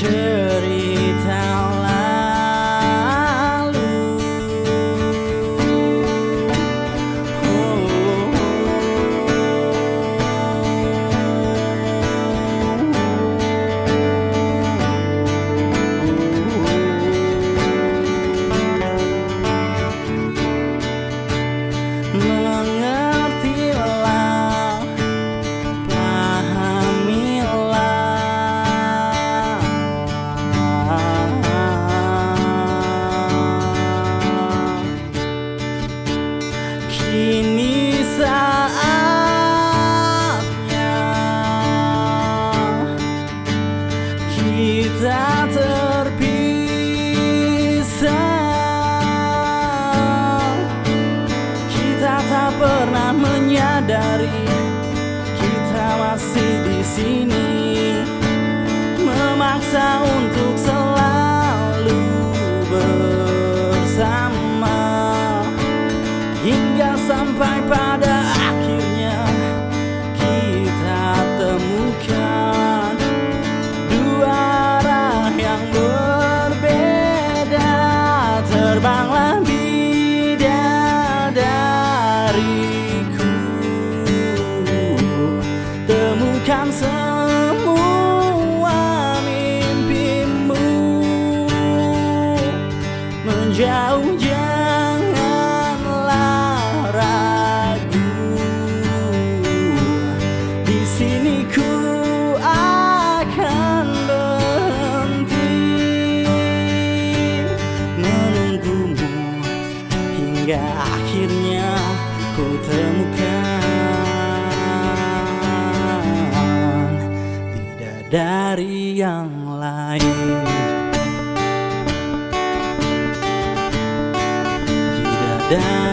Yeah. Akhirnya ku temukan bidadari yang lain. Bidadari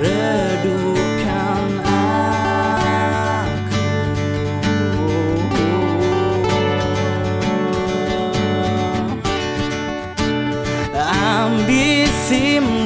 redukan aku ambisi.